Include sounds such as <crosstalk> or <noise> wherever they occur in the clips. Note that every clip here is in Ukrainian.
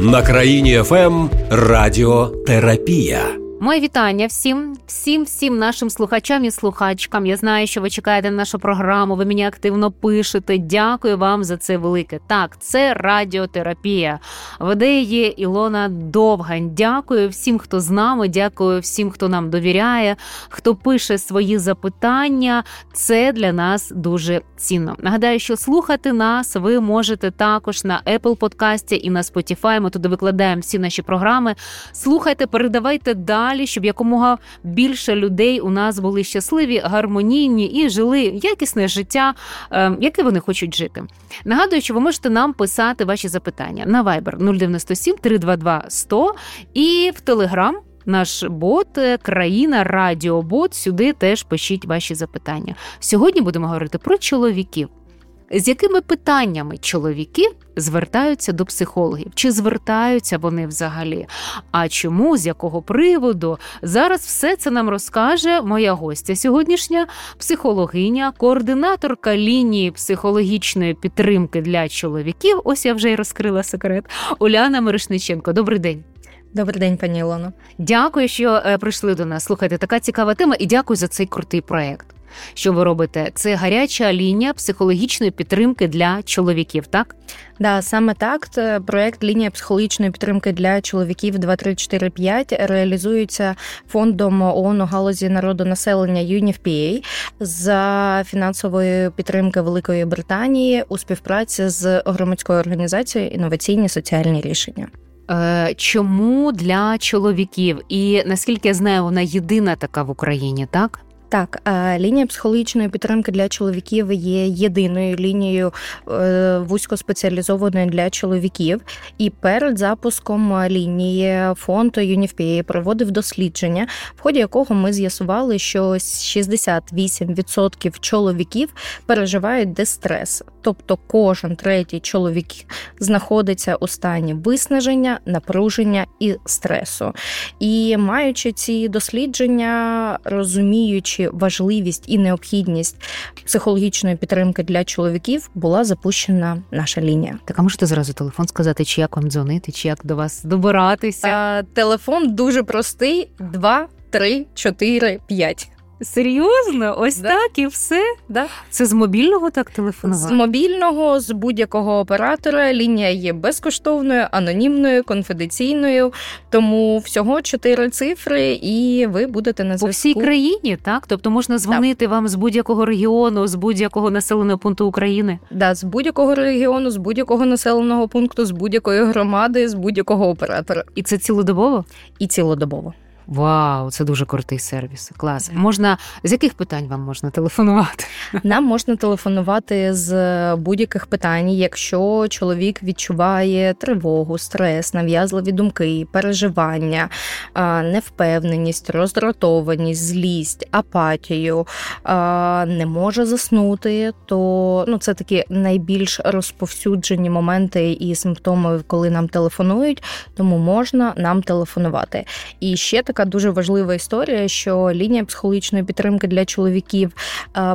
На країні ФМ Радіотерапія. Моє вітання всім, всім, всім нашим слухачам і слухачкам. Я знаю, що ви чекаєте на нашу програму. Ви мені активно пишете. Дякую вам за це велике. Так, це радіотерапія. Веде її Ілона Довгань. Дякую всім, хто з нами. Дякую всім, хто нам довіряє, хто пише свої запитання. Це для нас дуже цінно. Нагадаю, що слухати нас ви можете також на Apple подкасті і на Spotify. Ми туди викладаємо всі наші програми. Слухайте, передавайте далі далі, щоб якомога більше людей у нас були щасливі, гармонійні і жили якісне життя, ем, яке вони хочуть жити. Нагадую, що ви можете нам писати ваші запитання на Viber 097 322 100 і в Telegram наш бот, е, країна Радіобот. Сюди теж пишіть ваші запитання. Сьогодні будемо говорити про чоловіків з якими питаннями чоловіки звертаються до психологів? Чи звертаються вони взагалі? А чому, з якого приводу? Зараз все це нам розкаже моя гостя сьогоднішня психологиня, координаторка лінії психологічної підтримки для чоловіків. Ось я вже й розкрила секрет. Уляна Мирошниченко. Добрий день. Добрий день, пані Ілоно. Дякую, що е, прийшли до нас. Слухайте, така цікава тема, і дякую за цей крутий проект що ви робите? Це гаряча лінія психологічної підтримки для чоловіків, так? Да, саме так. Проект лінія психологічної підтримки для чоловіків 2345 реалізується фондом ООН у галузі народонаселення UNFPA за фінансової підтримки Великої Британії у співпраці з громадською організацією інноваційні соціальні рішення. Е, чому для чоловіків? І наскільки я знаю, вона єдина така в Україні, так? Так, лінія психологічної підтримки для чоловіків є єдиною лінією е, вузькоспеціалізованою для чоловіків. І перед запуском лінії фонд UNFPA проводив дослідження, в ході якого ми з'ясували, що 68% чоловіків переживають дистрес, тобто кожен третій чоловік знаходиться у стані виснаження, напруження і стресу. І маючи ці дослідження, розуміючи важливість і необхідність психологічної підтримки для чоловіків, була запущена наша лінія. Так а можете зразу телефон сказати, чи як вам дзвонити, чи як до вас добиратися? А, Телефон дуже простий: 2, 3, 4, 5. Серйозно, ось да. так і все. Да. Це з мобільного так телефонувати? З мобільного, з будь-якого оператора. Лінія є безкоштовною, анонімною, конфіденційною. Тому всього чотири цифри, і ви будете на зв'язку. По всій країні, так? Тобто можна дзвонити так. вам з будь-якого регіону, з будь-якого населеного пункту України? Да, з будь-якого регіону, з будь-якого населеного пункту, з будь-якої громади, з будь-якого оператора. І це цілодобово? І цілодобово. Вау, це дуже крутий сервіс. Клас. Можна з яких питань вам можна телефонувати? Нам можна телефонувати з будь-яких питань, якщо чоловік відчуває тривогу, стрес, нав'язливі думки, переживання, невпевненість, роздратованість, злість, апатію, не може заснути, то ну це такі найбільш розповсюджені моменти і симптоми, коли нам телефонують, тому можна нам телефонувати. І ще так така дуже важлива історія, що лінія психологічної підтримки для чоловіків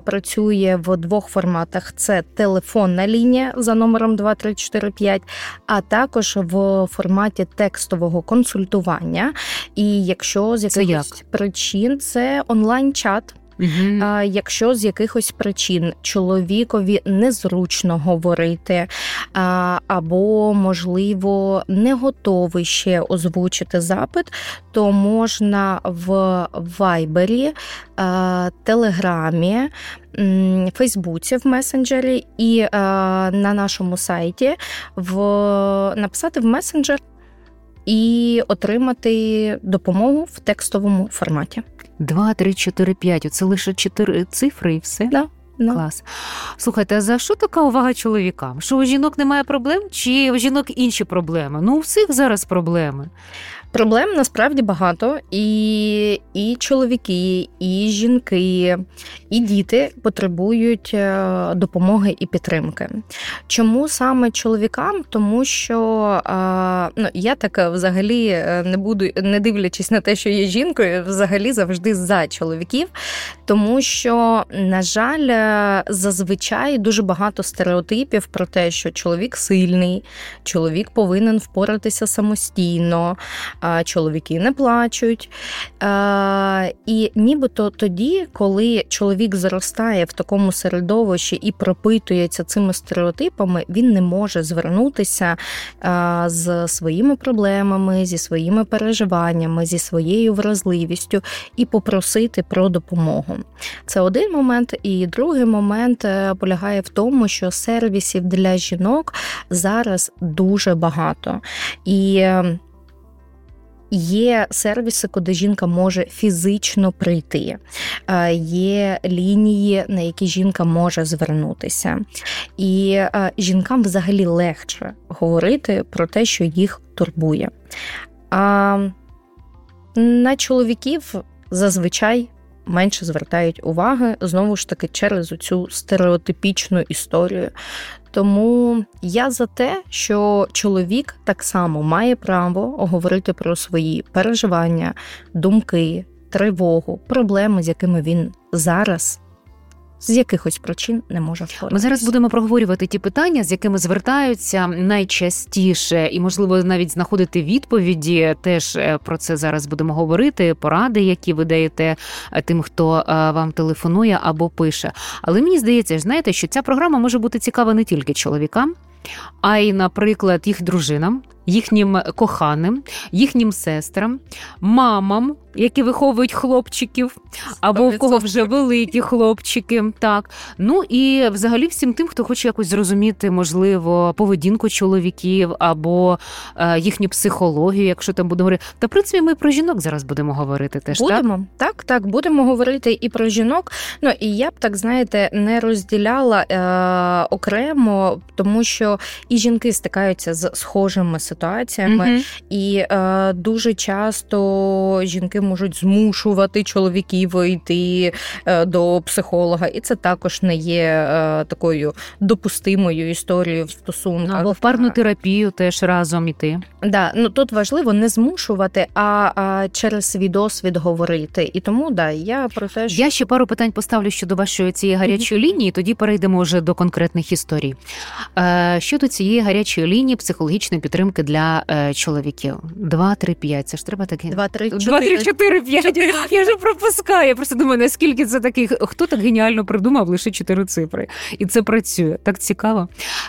працює в двох форматах: це телефонна лінія за номером 2345, а також в форматі текстового консультування. І якщо з якихось причин це онлайн-чат. Угу. Якщо з якихось причин чоловікові незручно говорити, або, можливо, не готовий ще озвучити запит, то можна в Вайбері, Телеграмі, Фейсбуці в месенджері і на нашому сайті в написати в месенджер і отримати допомогу в текстовому форматі. 2, 3, 4, 5. Оце лише чотири цифри і все. Да. No. Клас. Слухайте, а за що така увага чоловікам? Що у жінок немає проблем, чи у жінок інші проблеми? Ну, у всіх зараз проблеми. Проблем насправді багато, і і чоловіки, і жінки, і діти потребують е, допомоги і підтримки. Чому саме чоловікам? Тому що ну, я так взагалі е, не буду, не дивлячись на те, що є жінкою, взагалі завжди за чоловіків, тому що, на жаль, е, зазвичай дуже багато стереотипів про те, що чоловік сильний, чоловік повинен впоратися самостійно чоловіки не плачуть. І нібито тоді, коли чоловік зростає в такому середовищі і пропитується цими стереотипами, він не може звернутися з своїми проблемами, зі своїми переживаннями, зі своєю вразливістю і попросити про допомогу. Це один момент, і другий момент е, полягає в тому, що сервісів для жінок зараз дуже багато. І ем, Є сервіси, куди жінка може фізично прийти, е, є лінії, на які жінка може звернутися, і е, жінкам взагалі легше говорити про те, що їх турбує. А на чоловіків зазвичай менше звертають уваги знову ж таки через цю стереотипічну історію. Тому я за те, що чоловік так само має право говорити про свої переживання, думки, тривогу, проблеми, з якими він зараз з якихось причин не може впоратися. Ми зараз будемо проговорювати ті питання, з якими звертаються найчастіше, і можливо навіть знаходити відповіді. Теж е, про це зараз будемо говорити. Поради, які ви даєте е, тим, хто е, вам телефонує або пише. Але мені здається, знаєте, що ця програма може бути цікава не тільки чоловікам, а й, наприклад, їх дружинам їхнім коханим, їхнім сестрам, мамам, які виховують хлопчиків, або в кого вже великі хлопчики. Так ну і взагалі всім тим, хто хоче якось зрозуміти, можливо, поведінку чоловіків або е, їхню психологію, якщо там будемо говорити. Та в принципі, ми про жінок зараз будемо говорити. Теж будемо так, так, так будемо говорити і про жінок. Ну і я б так знаєте не розділяла е, окремо, тому що і жінки стикаються з схожими ситуаціями, mm і е, дуже часто жінки можуть змушувати чоловіків йти е, до психолога, і це також не є е, такою допустимою історією в стосунках. Або в парну терапію теж разом іти. Да, ну тут важливо не змушувати, а, а через свій досвід говорити. І тому да, я про те, що... я ще пару питань поставлю щодо вашої цієї гарячої лінії. Тоді перейдемо вже до конкретних історій. Е, Щодо цієї гарячої лінії психологічної підтримки для е, чоловіків. 2, 3, 5. Це ж треба таке. 2, 3, 4. 2, 3, 4, 5. Я вже пропускаю. Я просто думаю, наскільки це такий, хто так геніально придумав лише 4 цифри. І це працює. Так цікаво.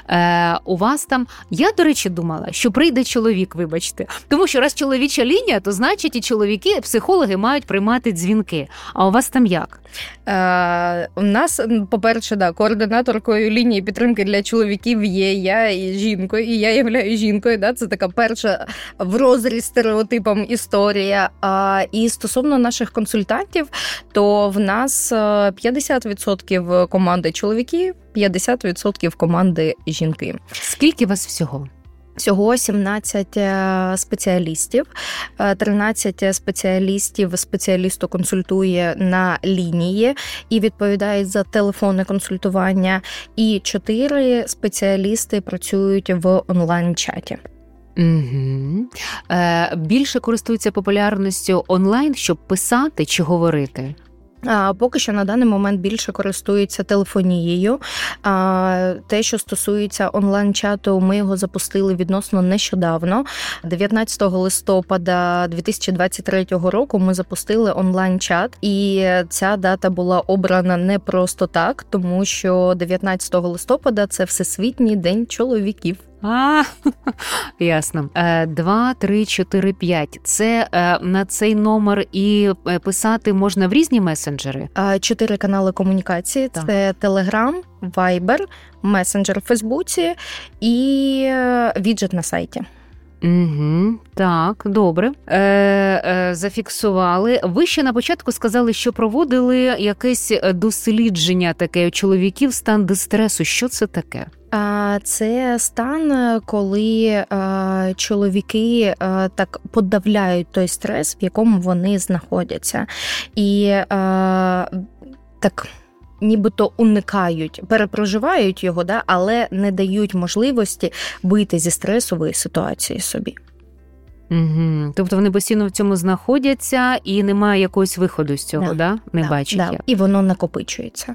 Е, У вас там, я, до речі, думала, що прийде чоловік, вибачте. Тому що раз чоловіча лінія, то значить і чоловіки, психологи мають приймати дзвінки. А у вас там як? Е, У нас, по-перше, да, координаторкою лінії підтримки для чоловіків є я і жінкою, і я являю жінкою. Да, Це така перша в розріз стереотипам історія. А, І стосовно наших консультантів, то в нас 50% е, команди чоловіків, 50% команди жінки. Скільки вас всього? Всього 17 е, спеціалістів, 13 е, спеціалістів спеціалісту консультує на лінії і відповідають за телефонне консультування, і 4 спеціалісти працюють в онлайн-чаті. Угу. Е, Більше користуються популярністю онлайн, щоб писати чи говорити. А, Поки що на даний момент більше користуються телефонією. А, Те, що стосується онлайн-чату, ми його запустили відносно нещодавно. 19 листопада 2023 року ми запустили онлайн-чат, і ця дата була обрана не просто так, тому що 19 листопада це всесвітній день чоловіків. А, <laughs> ясно. Е, два, три, чотири, п'ять. Це е, на цей номер і е, писати можна в різні месенджери. Чотири канали комунікації: так. це Telegram, Viber, месенджер в Фейсбуці і віджит на сайті. Угу, Так, добре. Е, е, Зафіксували. Ви ще на початку сказали, що проводили якесь дослідження таке у чоловіків стан дистресу. Що це таке? Це стан, коли чоловіки так подавляють той стрес, в якому вони знаходяться, і так нібито уникають, перепроживають його, да, але не дають можливості вийти зі стресової ситуації собі. Угу. Тобто вони постійно в цьому знаходяться і немає якогось виходу з цього, да? да? не да, бачать. Да. І воно накопичується.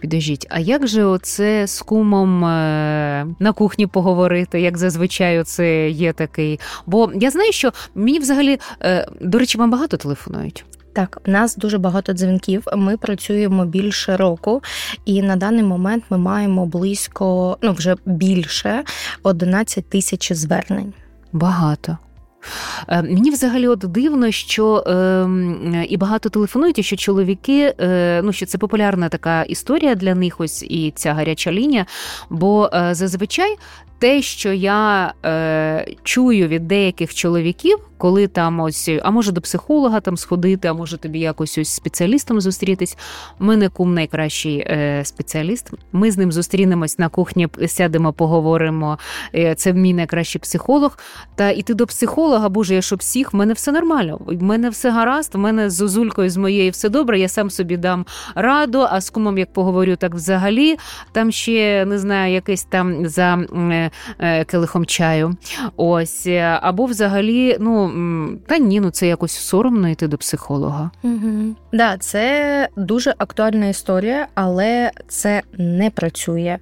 Підождіть, а як же оце з кумом е- на кухні поговорити, як зазвичай це є такий? Бо я знаю, що мені взагалі, е- до речі, вам багато телефонують. Так, у нас дуже багато дзвінків. Ми працюємо більше року, і на даний момент ми маємо близько, ну вже більше 11 тисяч звернень. Багато. Е, мені взагалі от дивно, що е, і багато телефонують, і що чоловіки, е, ну що це популярна така історія для них, ось і ця гаряча лінія. Бо е, зазвичай те, що я е, чую від деяких чоловіків, коли там ось, а може до психолога там сходити, а може тобі якось ось спеціалістом зустрітись. У мене кум найкращий е, спеціаліст. Ми з ним зустрінемось на кухні, сядемо, поговоримо. Е, це мій найкращий психолог. Та іти до психолога, боже, я що псих, в мене все нормально. В мене все гаразд, в мене з Озулькою з моєю все добре. Я сам собі дам раду, а з кумом як поговорю, так взагалі. Там ще не знаю, якесь там за е, е, келихом чаю. Ось або взагалі, ну та ні, ну це якось соромно йти до психолога. Угу. Да, це дуже актуальна історія, але це не працює.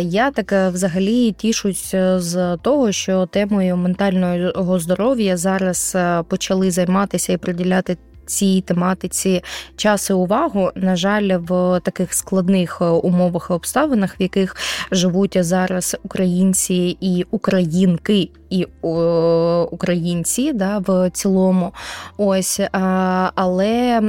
Я так е, взагалі тішусь е, з того, що темою ментального здоров'я зараз е, почали займатися і приділяти цій тематиці час і увагу. На жаль, в таких складних е, умовах і обставинах, в яких живуть зараз українці і українки, і українці да, в цілому. Ось але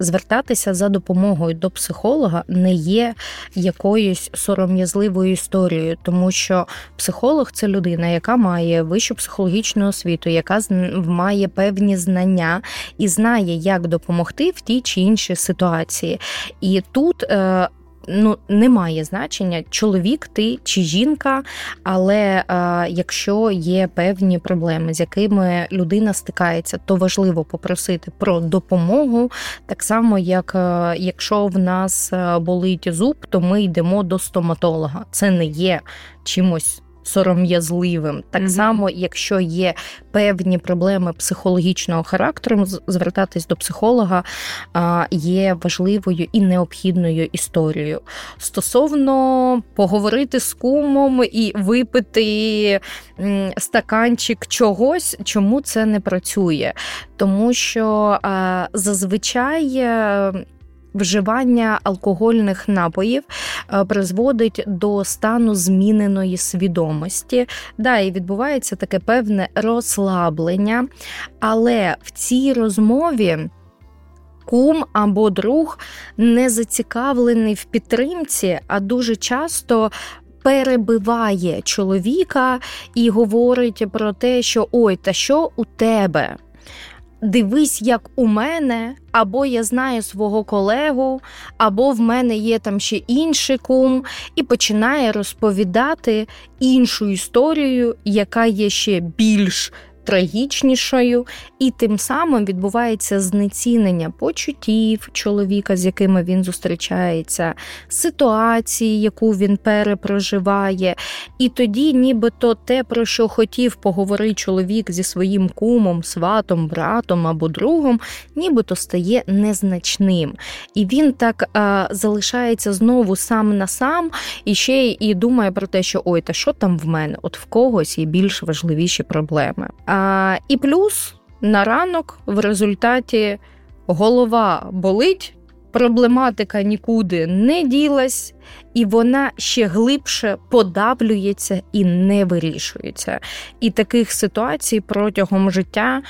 звертатися за допомогою до психолога не є якоюсь сором'язливою історією, тому що психолог це людина, яка має вищу психологічну освіту, яка має певні знання і знає, як допомогти в тій чи іншій ситуації. І тут е, ну немає значення, чоловік ти чи жінка, але а, якщо є певні проблеми, з якими людина стикається, то важливо попросити про допомогу. Так само, як якщо в нас болить зуб, то ми йдемо до стоматолога. Це не є чимось сором'язливим. Так mm-hmm. само, якщо є певні проблеми психологічного характеру, звертатись до психолога є важливою і необхідною історією. Стосовно поговорити з кумом і випити стаканчик чогось, чому це не працює? Тому що зазвичай. Вживання алкогольних напоїв е, призводить до стану зміненої свідомості. Да, і відбувається таке певне розслаблення, але в цій розмові. Кум або друг не зацікавлений в підтримці, а дуже часто перебиває чоловіка і говорить про те, що ой, та що у тебе? Дивись, як у мене, або я знаю свого колегу, або в мене є там ще інший кум, і починає розповідати іншу історію, яка є ще більш трагічнішою, і тим самим відбувається знецінення почуттів чоловіка, з якими він зустрічається, ситуації, яку він перепроживає. І тоді, нібито те, про що хотів поговорити чоловік зі своїм кумом, сватом, братом або другом, нібито стає незначним. І він так а, залишається знову сам на сам і ще і думає про те, що ой, та що там в мене? От в когось є більш важливіші проблеми. А, І плюс на ранок в результаті голова болить, проблематика нікуди не ділась, і вона ще глибше подавлюється і не вирішується. І таких ситуацій протягом життя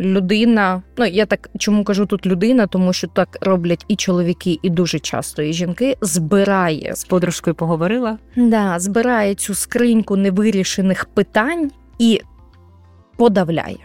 людина, ну я так чому кажу тут людина, тому що так роблять і чоловіки, і дуже часто і жінки збирає з подружкою. Поговорила? Да, збирає цю скриньку невирішених питань і подавляє.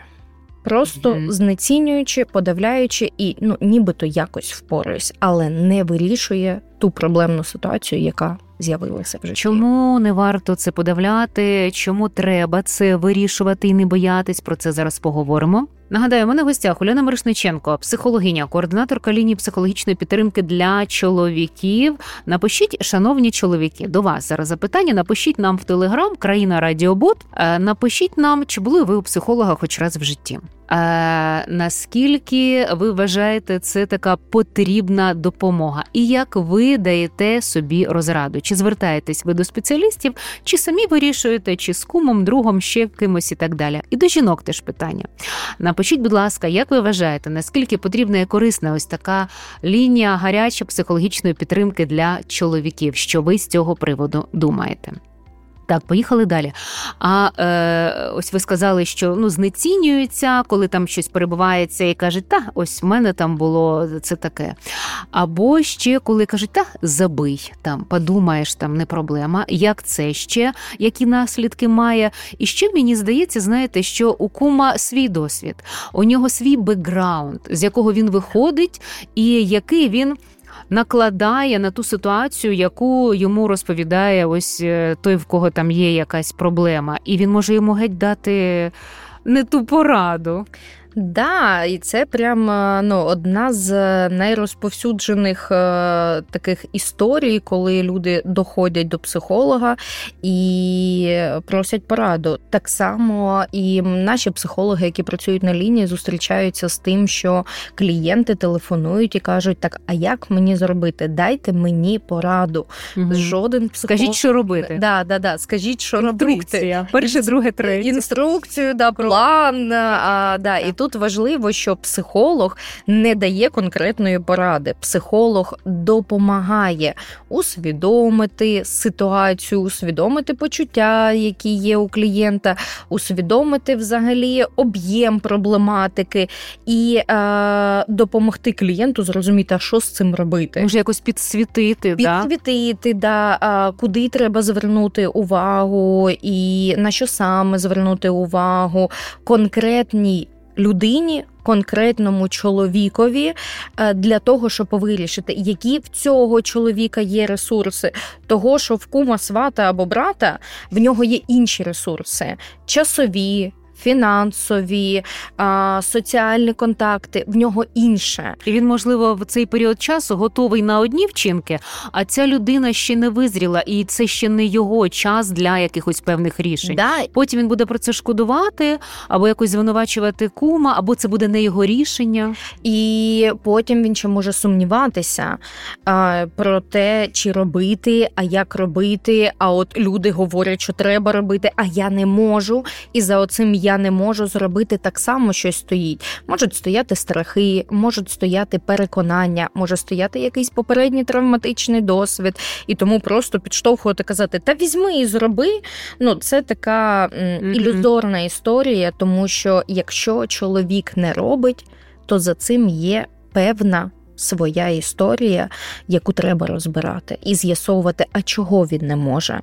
Просто mm-hmm. знецінюючи, подавляючи і ну нібито якось впораюсь, але не вирішує ту проблемну ситуацію, яка з'явилася вже. Чому не варто це подавляти? Чому треба це вирішувати і не боятись? Про це зараз поговоримо. Нагадаю, мене в гостях Уляна Мирошниченко, психологиня, координаторка лінії психологічної підтримки для чоловіків. Напишіть, шановні чоловіки, до вас зараз запитання. Напишіть нам в телеграм Країна Радіобот. Е, напишіть нам, чи були ви у психолога хоч раз в житті. А, е, Наскільки ви вважаєте, це така потрібна допомога? І як ви даєте собі розраду? Чи звертаєтесь ви до спеціалістів, чи самі вирішуєте, чи з кумом, другом, ще кимось і так далі? І до жінок теж питання. Напишіть, будь ласка, як ви вважаєте, наскільки потрібна і корисна ось така лінія гаряча психологічної підтримки для чоловіків? Що ви з цього приводу думаєте? Так, поїхали далі. А е, ось ви сказали, що ну знецінюється, коли там щось перебувається, і кажуть, та ось в мене там було це таке. Або ще коли кажуть, та забий там, подумаєш, там не проблема. Як це ще, які наслідки має? І ще мені здається, знаєте, що у кума свій досвід, у нього свій бекграунд, з якого він виходить, і який він накладає на ту ситуацію, яку йому розповідає ось е, той, в кого там є якась проблема, і він може йому геть дати не ту пораду. Да, і це прям ну, одна з найрозповсюджених е, таких історій, коли люди доходять до психолога і просять пораду. Так само і наші психологи, які працюють на лінії, зустрічаються з тим, що клієнти телефонують і кажуть: так, а як мені зробити? Дайте мені пораду. Угу. Жоден психолог... Скажіть, що робити. Да, да, да. Скажіть, що робити. Перше, друге, третє. Інструкцію, да, план. А, да, І тут тут важливо, що психолог не дає конкретної поради. Психолог допомагає усвідомити ситуацію, усвідомити почуття, які є у клієнта, усвідомити взагалі об'єм проблематики і е, допомогти клієнту зрозуміти, а що з цим робити. Може якось підсвітити, підсвітити, да? да, куди треба звернути увагу, і на що саме звернути увагу, конкретній людині, конкретному чоловікові е, для того, щоб вирішити, які в цього чоловіка є ресурси, того, що в кума свата або брата в нього є інші ресурси. Часові фінансові, соціальні контакти, в нього інше. І він, можливо, в цей період часу готовий на одні вчинки, а ця людина ще не визріла, і це ще не його час для якихось певних рішень. Да. Потім він буде про це шкодувати, або якось звинувачувати кума, або це буде не його рішення. І потім він ще може сумніватися а, про те, чи робити, а як робити. А от люди говорять, що треба робити, а я не можу. І за оцим я не можу зробити так само, щось стоїть. Можуть стояти страхи, можуть стояти переконання, може стояти якийсь попередній травматичний досвід, і тому просто підштовхувати казати: Та візьми і зроби. Ну, це така ілюзорна історія, тому що якщо чоловік не робить, то за цим є певна. Своя історія, яку треба розбирати, і з'ясовувати, а чого він не може.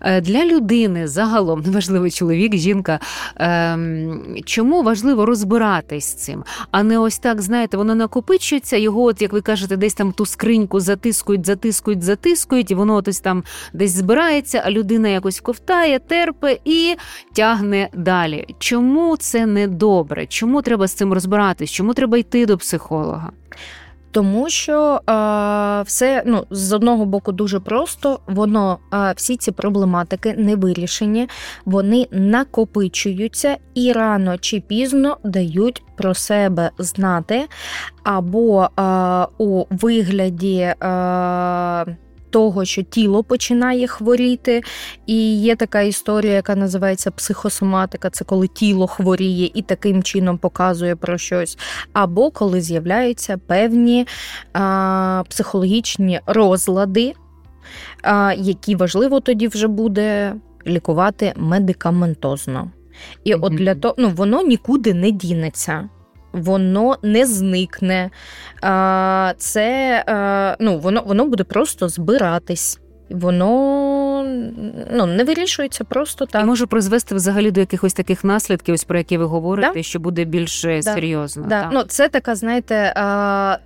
Е, для людини загалом <laughs> неважливо чоловік, жінка. Ем, чому важливо розбиратись з цим, а не ось так, знаєте, воно накопичується, його, от як ви кажете, десь там ту скриньку затискують, затискують, затискують, і воно ось там десь збирається, а людина якось ковтає, терпе і тягне далі. Чому це не добре? Чому треба з цим розбиратись? Чому треба йти до психолога? Тому що е, все ну з одного боку дуже просто, воно е, всі ці проблематики не вирішені, вони накопичуються і рано чи пізно дають про себе знати, або е, у вигляді. Е, того, що тіло починає хворіти, і є така історія, яка називається психосоматика, це коли тіло хворіє і таким чином показує про щось, або коли з'являються певні а, психологічні розлади, а, які важливо тоді вже буде лікувати медикаментозно. І mm-hmm. от для того ну, воно нікуди не дінеться. Воно не зникне, це ну, воно воно буде просто збиратись воно ну, не вирішується просто так. І може призвести взагалі до якихось таких наслідків, ось про які ви говорите, да? що буде більш да. серйозно. Да. Ну, Це така, знаєте,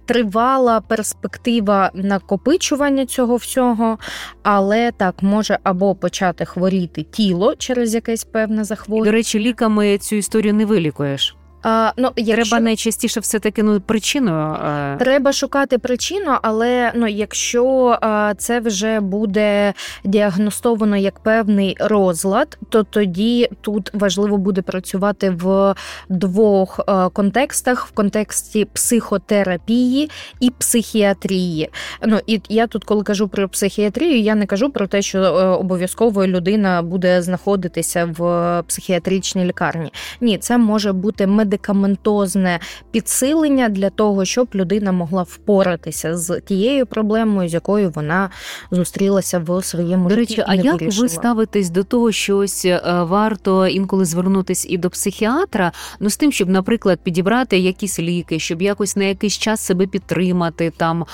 тривала перспектива накопичування цього всього, але так може або почати хворіти тіло через якесь певне захворювання. До речі, ліками цю історію не вилікуєш. А, ну, якщо... Треба найчастіше все таки ну причиною. Треба шукати причину, але ну, якщо а, це вже буде діагностовано як певний розлад, то тоді тут важливо буде працювати в двох а, контекстах: в контексті психотерапії і психіатрії. Ну і я тут, коли кажу про психіатрію, я не кажу про те, що е, обов'язково людина буде знаходитися в психіатричній лікарні. Ні, це може бути медицина медикаментозне підсилення для того, щоб людина могла впоратися з тією проблемою, з якою вона зустрілася в своєму До речі. А як вирішила. ви ставитесь до того, що ось е, варто інколи звернутися і до психіатра? Ну з тим, щоб, наприклад, підібрати якісь ліки, щоб якось на якийсь час себе підтримати там е,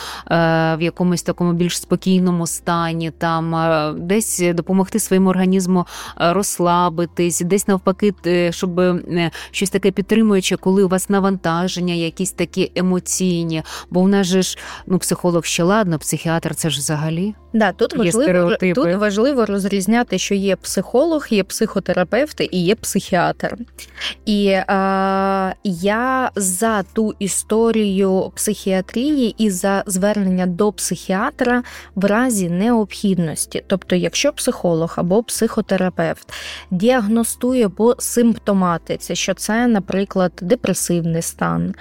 в якомусь такому більш спокійному стані, там е, десь допомогти своєму організму розслабитись, десь навпаки, щоб щось таке підтримати підтримуючи, коли у вас навантаження, якісь такі емоційні. Бо в нас же ж ну психолог ще ладно, психіатр це ж взагалі. Да, тут є важливо стереотипи. тут важливо розрізняти, що є психолог, є психотерапевт і є психіатр. І е, я за ту історію психіатрії і за звернення до психіатра в разі необхідності. Тобто, якщо психолог або психотерапевт діагностує по симптоматиці, що це, наприклад, депресивний стан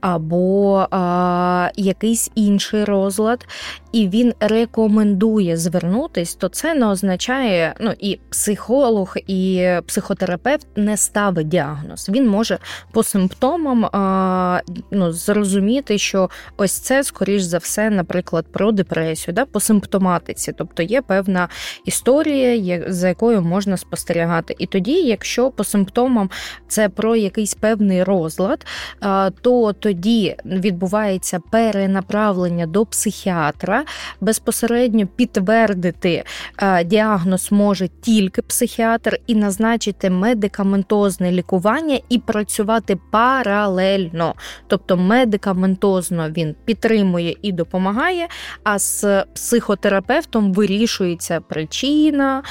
або а, якийсь інший розлад, і він рекомендує звернутись, то це не означає, ну і психолог, і психотерапевт не ставить діагноз. Він може по симптомам ну, зрозуміти, що ось це, скоріш за все, наприклад, про депресію, да, по симптоматиці, тобто є певна історія, за якою можна спостерігати. І тоді, якщо по симптомам це про якийсь певний розлад, то тоді відбувається перенаправлення до психіатра. Безпосередньо підтвердити діагноз може тільки психіатр і назначити медикаментозне лікування і працювати паралельно. Тобто медикаментозно він підтримує і допомагає, а з психотерапевтом вирішується причина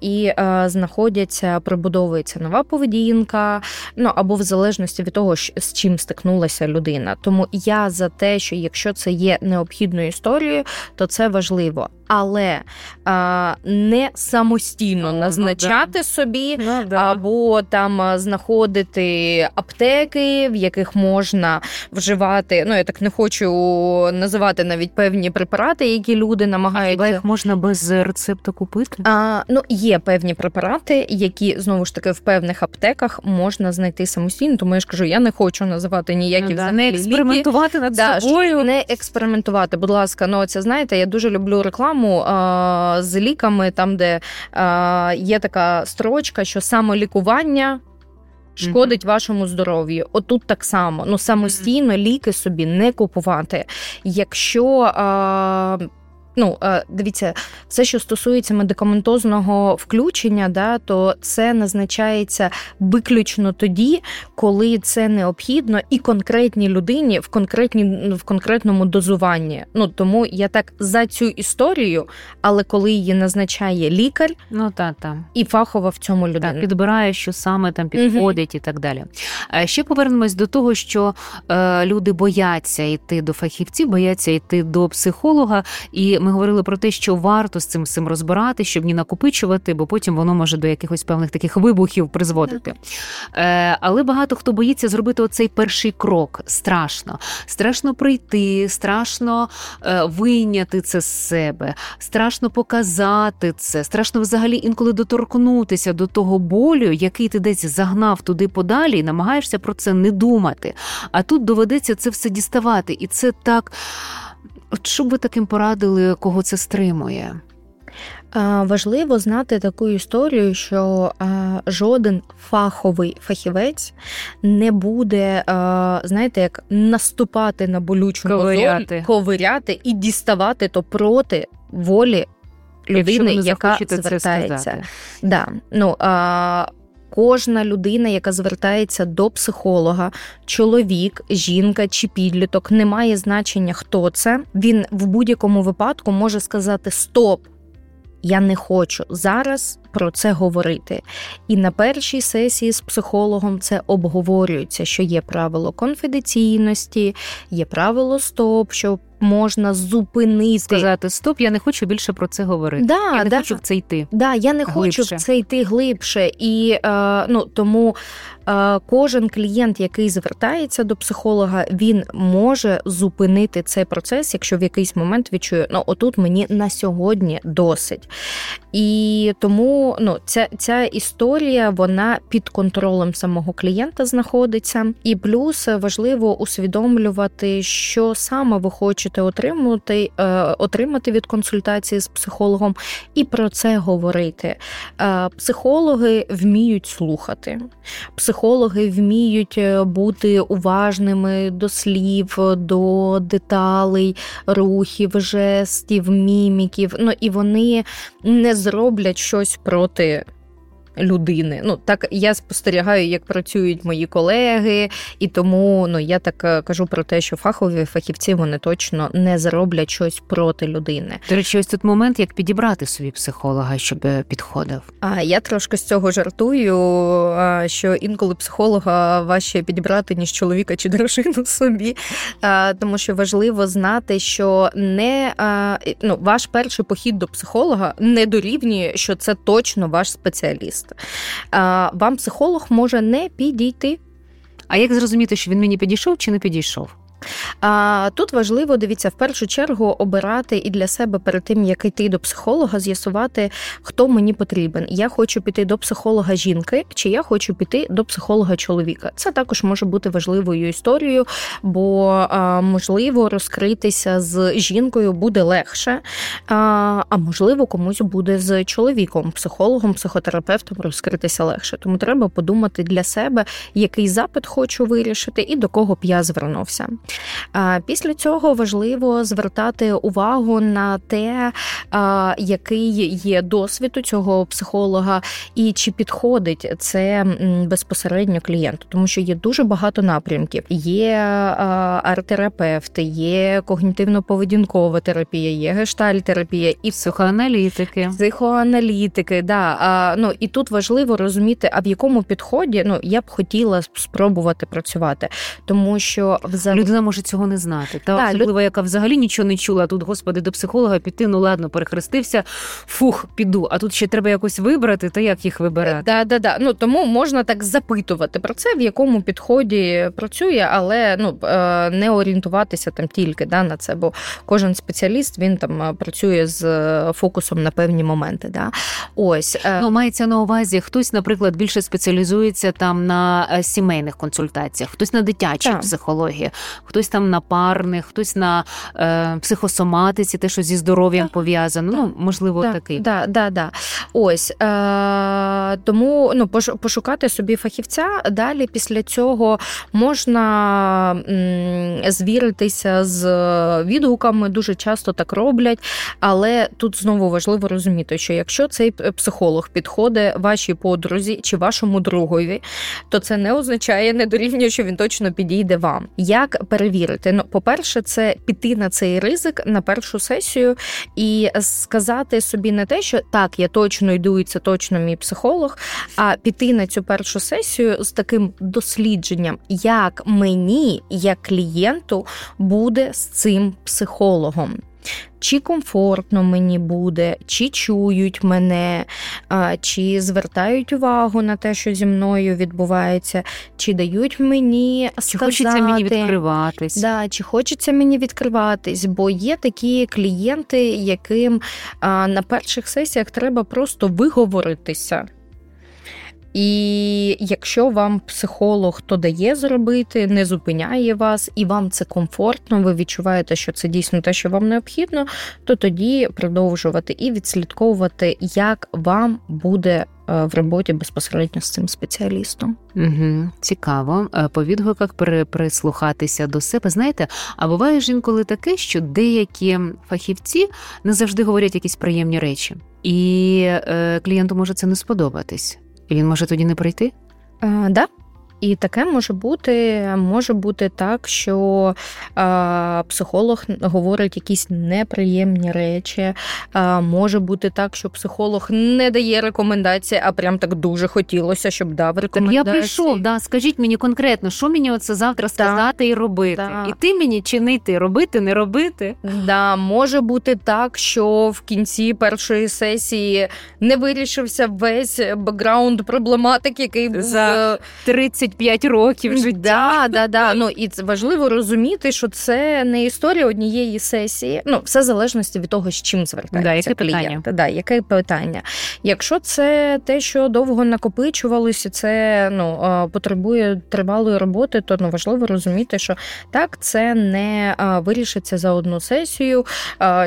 і знаходяться, прибудовується нова поведінка. Ну або в залежності від того, з чим стикнулася людина. Тому я за те, що якщо це є необхідною історією, то це важливо 傅 але а, не самостійно назначати ну, собі, ну, да. або там знаходити аптеки, в яких можна вживати. Ну я так не хочу називати навіть певні препарати, які люди намагаються. А їх можна без рецепту купити? А, Ну є певні препарати, які знову ж таки в певних аптеках можна знайти самостійно. Тому я ж кажу, я не хочу називати ніякі ну, да, не експериментувати над да, собою. Не експериментувати. Будь ласка, ну це знаєте, я дуже люблю рекламу рекламу а, з ліками, там, де а, є така строчка, що самолікування. Шкодить mm-hmm. вашому здоров'ю. Отут так само. Ну самостійно ліки собі не купувати. Якщо а, Ну, е, дивіться, все, що стосується медикаментозного включення, да, то це назначається виключно тоді, коли це необхідно і конкретній людині в конкретні, в конкретному дозуванні. Ну тому я так за цю історію, але коли її назначає лікар, ну та та і фахова в цьому людина Так, підбирає, що саме там підходить угу. і так далі. Е, ще повернемось до того, що е, люди бояться йти до фахівців, бояться йти до психолога і ми говорили про те, що варто з цим цим розбирати, щоб не накопичувати, бо потім воно може до якихось певних таких вибухів призводити. Е, Але багато хто боїться зробити оцей перший крок. Страшно. Страшно прийти, страшно е, вийняти це з себе, страшно показати це, страшно взагалі інколи доторкнутися до того болю, який ти десь загнав туди подалі, і намагаєшся про це не думати. А тут доведеться це все діставати. І це так. От що б ви таким порадили, кого це стримує? Важливо знати таку історію, що жоден фаховий фахівець не буде, знаєте, як наступати на болючу ковиряти. ковиряти і діставати то проти волі людини, яка звертається. Це да. ну, а, Кожна людина, яка звертається до психолога, чоловік, жінка чи підліток, не має значення, хто це. Він в будь-якому випадку може сказати Стоп, я не хочу зараз про це говорити. І на першій сесії з психологом це обговорюється, що є правило конфіденційності, є правило стоп, що можна зупинити. Сказати стоп, я не хочу більше про це говорити. Да, я не да. хочу в це йти. Да, Я не глибше. хочу в це йти глибше. І е, ну, тому е, кожен клієнт, який звертається до психолога, він може зупинити цей процес, якщо в якийсь момент відчує, ну отут мені на сьогодні досить. І тому ну, ця ця історія вона під контролем самого клієнта знаходиться. І плюс важливо усвідомлювати, що саме ви хочете отримати, е, отримати від консультації з психологом, і про це говорити. Е, психологи вміють слухати, психологи вміють е, бути уважними до слів, до деталей, рухів, жестів, міміків. Ну і вони не зроблять щось проти людини. Ну так я спостерігаю, як працюють мої колеги, і тому ну я так е, кажу про те, що фахові фахівці вони точно не зроблять щось проти людини. До речі, ось тут момент, як підібрати собі психолога, щоб е, підходив. А я трошки з цього жартую, що інколи психолога важче підібрати ніж чоловіка чи дружину <laughs> собі, тому що важливо знати, що не ну, ваш перший похід до психолога не дорівнює, що це точно ваш спеціаліст спеціаліст. Вам психолог може не підійти. А як зрозуміти, що він мені підійшов чи не підійшов? А тут важливо дивіться в першу чергу обирати і для себе перед тим, як йти до психолога, з'ясувати, хто мені потрібен. Я хочу піти до психолога жінки, чи я хочу піти до психолога чоловіка. Це також може бути важливою історією, бо можливо розкритися з жінкою буде легше, а можливо, комусь буде з чоловіком, психологом, психотерапевтом розкритися легше. Тому треба подумати для себе, який запит хочу вирішити і до кого б я звернувся. Після цього важливо звертати увагу на те, який є досвід у цього психолога, і чи підходить це безпосередньо клієнту, тому що є дуже багато напрямків. Є арт-терапевти, є когнітивно-поведінкова терапія, є гештальтерапія і психоаналітики. Психоаналітики, да. Ну і тут важливо розуміти, а в якому підході ну я б хотіла спробувати працювати, тому що взагалі людина може цього не знати. Та да, особливо, люд... яка взагалі нічого не чула. Тут, господи, до психолога піти, ну ладно, перехрестився, фух, піду. А тут ще треба якось вибрати, то як їх вибирати? Да, да, да. Ну тому можна так запитувати про це, в якому підході працює, але ну е, не орієнтуватися там тільки да, на це, бо кожен спеціаліст він там е, працює з е, фокусом на певні моменти. Да. Ось ну мається на увазі, хтось, наприклад, більше спеціалізується там на сімейних консультаціях, хтось на дитячій психології, хтось там на парних, хтось на е, психосоматиці, те, що зі здоров'ям пов'язано. Ну, можливо, да, такий. Да, да, да. Ось е, тому ну, пошукати собі фахівця. Далі після цього можна м, звіритися з відгуками, дуже часто так роблять. Але тут знову важливо розуміти, що якщо цей психолог підходить вашій подрузі чи вашому другові, то це не означає, не дорівнює, що він точно підійде вам. Як перевірити. Ну, по-перше, це піти на цей ризик на першу сесію і сказати собі не те, що так, я точно йду, і це точно мій психолог, а піти на цю першу сесію з таким дослідженням, як мені, як клієнту, буде з цим психологом чи комфортно мені буде, чи чують мене, чи звертають увагу на те, що зі мною відбувається, чи дають мені сказати, чи хочеться мені відкриватись. Да, Чи хочеться мені відкриватись, бо є такі клієнти, яким на перших сесіях треба просто виговоритися. І якщо вам психолог то дає зробити, не зупиняє вас, і вам це комфортно, ви відчуваєте, що це дійсно те, що вам необхідно, то тоді продовжувати і відслідковувати, як вам буде Е, в роботі безпосередньо з цим спеціалістом. Угу, Цікаво. Е, по відгуках прислухатися до себе. Знаєте, а буває ж інколи таке, що деякі фахівці не завжди говорять якісь приємні речі, і е, клієнту може це не сподобатись. І він може тоді не прийти? Так, да, і таке може бути, може бути так, що а, психолог говорить якісь неприємні речі. А, Може бути так, що психолог не дає рекомендації, а прям так дуже хотілося, щоб дав рекомендації. Так Я прийшов, да, скажіть мені конкретно, що мені оце завтра сказати так, і робити. Так. І ти мені чи не йти, робити, не робити. Да, Може бути так, що в кінці першої сесії не вирішився весь бекграунд проблематики, який був за 30 25 років життя. Да, да, да. Ну і це важливо розуміти, що це не історія однієї сесії. Ну, все в залежності від того, з чим звертається да, яке клієнт. Питання? Да, яке питання? Якщо це те, що довго накопичувалося, це ну потребує тривалої роботи, то ну важливо розуміти, що так це не вирішиться за одну сесію,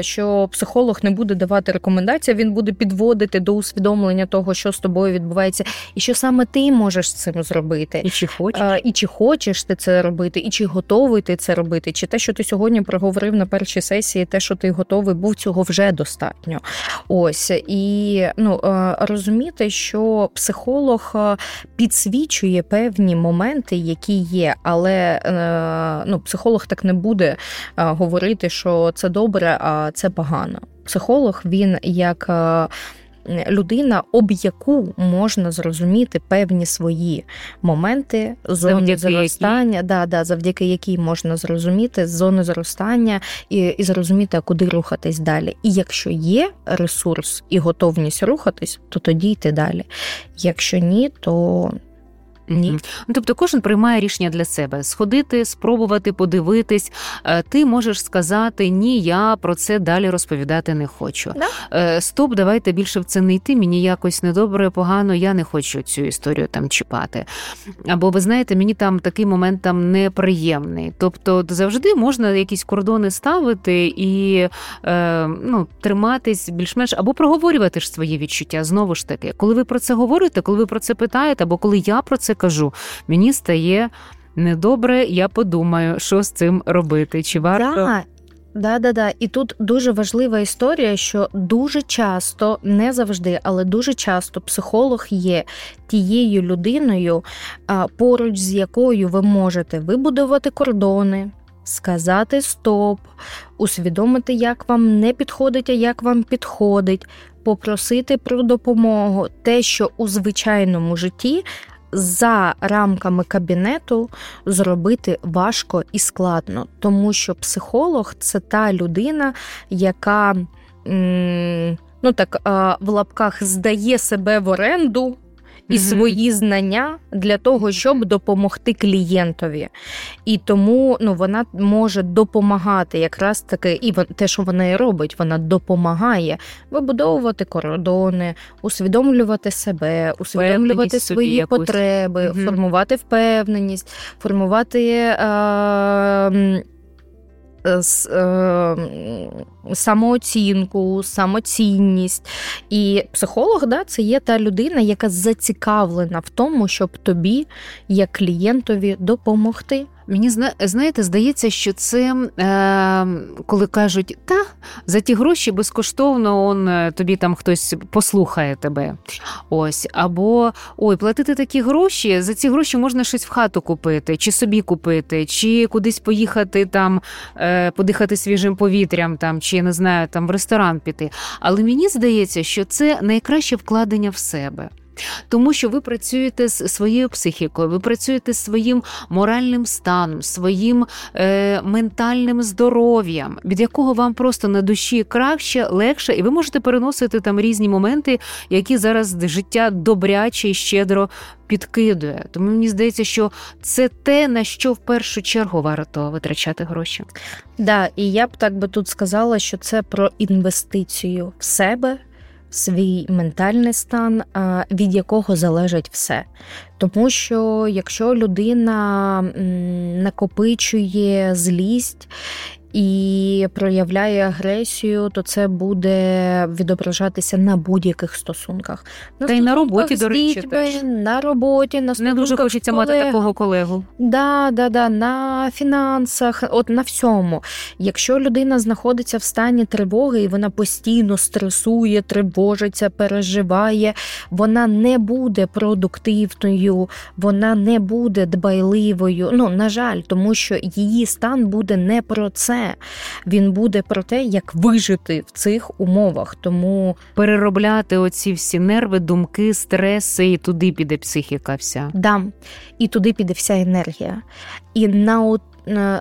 що психолог не буде давати рекомендації, він буде підводити до усвідомлення того, що з тобою відбувається, і що саме ти можеш з цим зробити. І чи хочеш? І чи хочеш ти це робити, і чи готовий ти це робити, чи те, що ти сьогодні проговорив на першій сесії, те, що ти готовий, був цього вже достатньо. Ось і ну розуміти, що психолог підсвічує певні моменти, які є, але е, ну, психолог так не буде говорити, що це добре, а це погано. Психолог він як людина, об яку можна зрозуміти певні свої моменти зони зростання, да, да, завдяки якій можна зрозуміти зони зростання і, і зрозуміти, куди рухатись далі. І якщо є ресурс і готовність рухатись, то тоді йти далі. Якщо ні, то ні. Ну, Тобто кожен приймає рішення для себе сходити, спробувати, подивитись. Е, ти можеш сказати ні, я про це далі розповідати не хочу. Да? Е, стоп, давайте більше в це не йти. Мені якось недобре, погано, я не хочу цю історію там чіпати. Або ви знаєте, мені там такий момент там неприємний. Тобто, завжди можна якісь кордони ставити і е, ну, триматись більш-менш або проговорювати ж свої відчуття. Знову ж таки, коли ви про це говорите, коли ви про це питаєте, або коли я про це кажу, мені стає недобре, я подумаю, що з цим робити. Чи варто. Да. Да, да, да. І тут дуже важлива історія, що дуже часто, не завжди, але дуже часто психолог є тією людиною, поруч з якою ви можете вибудувати кордони, сказати стоп, усвідомити, як вам не підходить, а як вам підходить, попросити про допомогу, те, що у звичайному житті за рамками кабінету зробити важко і складно, тому що психолог це та людина, яка ну так в лапках здає себе в оренду і свої знання для того, щоб допомогти клієнтові. І тому ну, вона може допомагати якраз таки, і те, що вона і робить, вона допомагає вибудовувати кордони, усвідомлювати себе, усвідомлювати свої якусь. потреби, угу. формувати впевненість, формувати. Е, самооцінку, самоцінність. І психолог да, це є та людина, яка зацікавлена в тому, щоб тобі, як клієнтові, допомогти. Мені знаєте, здається, що це е, коли кажуть, та за ті гроші безкоштовно он е, тобі там хтось послухає тебе. Ось, або ой, платити такі гроші, за ці гроші можна щось в хату купити, чи собі купити, чи кудись поїхати там, е, подихати свіжим повітрям, там, чи не знаю, там в ресторан піти. Але мені здається, що це найкраще вкладення в себе тому що ви працюєте з своєю психікою, ви працюєте з своїм моральним станом, своїм е, ментальним здоров'ям, від якого вам просто на душі краще, легше, і ви можете переносити там різні моменти, які зараз життя добряче і щедро підкидує. Тому мені здається, що це те, на що в першу чергу варто витрачати гроші. Да, і я б так би тут сказала, що це про інвестицію в себе свій ментальний стан, від якого залежить все. Тому що якщо людина накопичує злість і проявляє агресію, то це буде відображатися на будь-яких стосунках. На Та й на роботі, до речі, теж. на роботі, на не дуже хочеться мати такого колегу. Да, да, да, на фінансах, от на всьому. Якщо людина знаходиться в стані тривоги і вона постійно стресує, тривожиться, переживає, вона не буде продуктивною, вона не буде дбайливою. Ну, на жаль, тому що її стан буде не про це він буде про те, як вижити в цих умовах. Тому переробляти оці всі нерви, думки, стреси, і туди піде психіка. Вся Да, і туди піде вся енергія. І на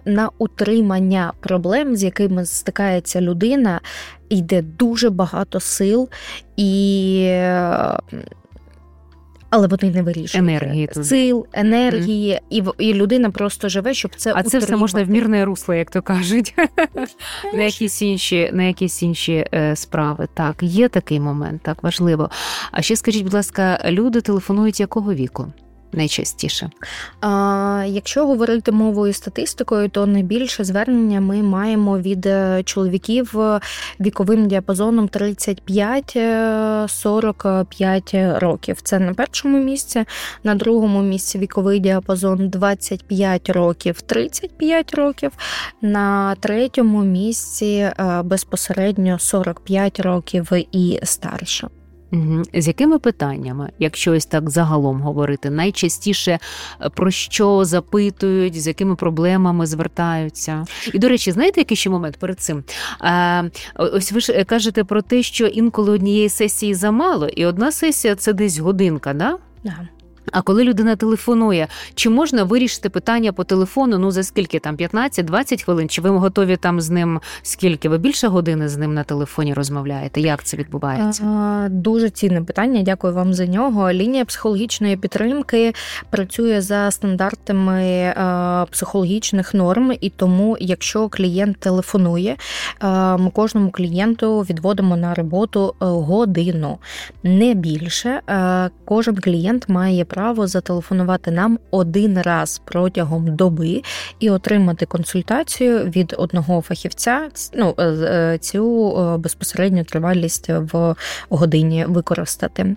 на утримання проблем, з якими стикається людина, йде дуже багато сил і але вони не вирішують енергії сил, енергії, mm. і і людина просто живе, щоб це а утримати. це все можна в мірне русло, як то кажуть, <laughs> на якісь інші на якісь інші е, справи. Так, є такий момент, так важливо. А ще скажіть, будь ласка, люди телефонують якого віку? Найчастіше? А, Якщо говорити мовою статистикою, то найбільше звернення ми маємо від е, чоловіків віковим діапазоном 35-45 е, років. Це на першому місці, на другому місці віковий діапазон 25 років, 35 років, на третьому місці е, безпосередньо 45 років і старше. З якими питаннями, якщо ось так загалом говорити, найчастіше е, про що запитують, з якими проблемами звертаються? І до речі, знаєте, який ще момент перед цим? Е, ось ви ж кажете про те, що інколи однієї сесії замало, і одна сесія це десь годинка, да? Да. А коли людина телефонує, чи можна вирішити питання по телефону? Ну за скільки там 15-20 хвилин? Чи ви готові там з ним скільки? Ви більше години з ним на телефоні розмовляєте? Як це відбувається? Дуже цінне питання. Дякую вам за нього. Лінія психологічної підтримки працює за стандартами психологічних норм, і тому, якщо клієнт телефонує, ми кожному клієнту відводимо на роботу е, годину, не більше. Кожен клієнт має право зателефонувати нам один раз протягом доби і отримати консультацію від одного фахівця. Ну е, е, цю е, безпосередню тривалість в годині використати.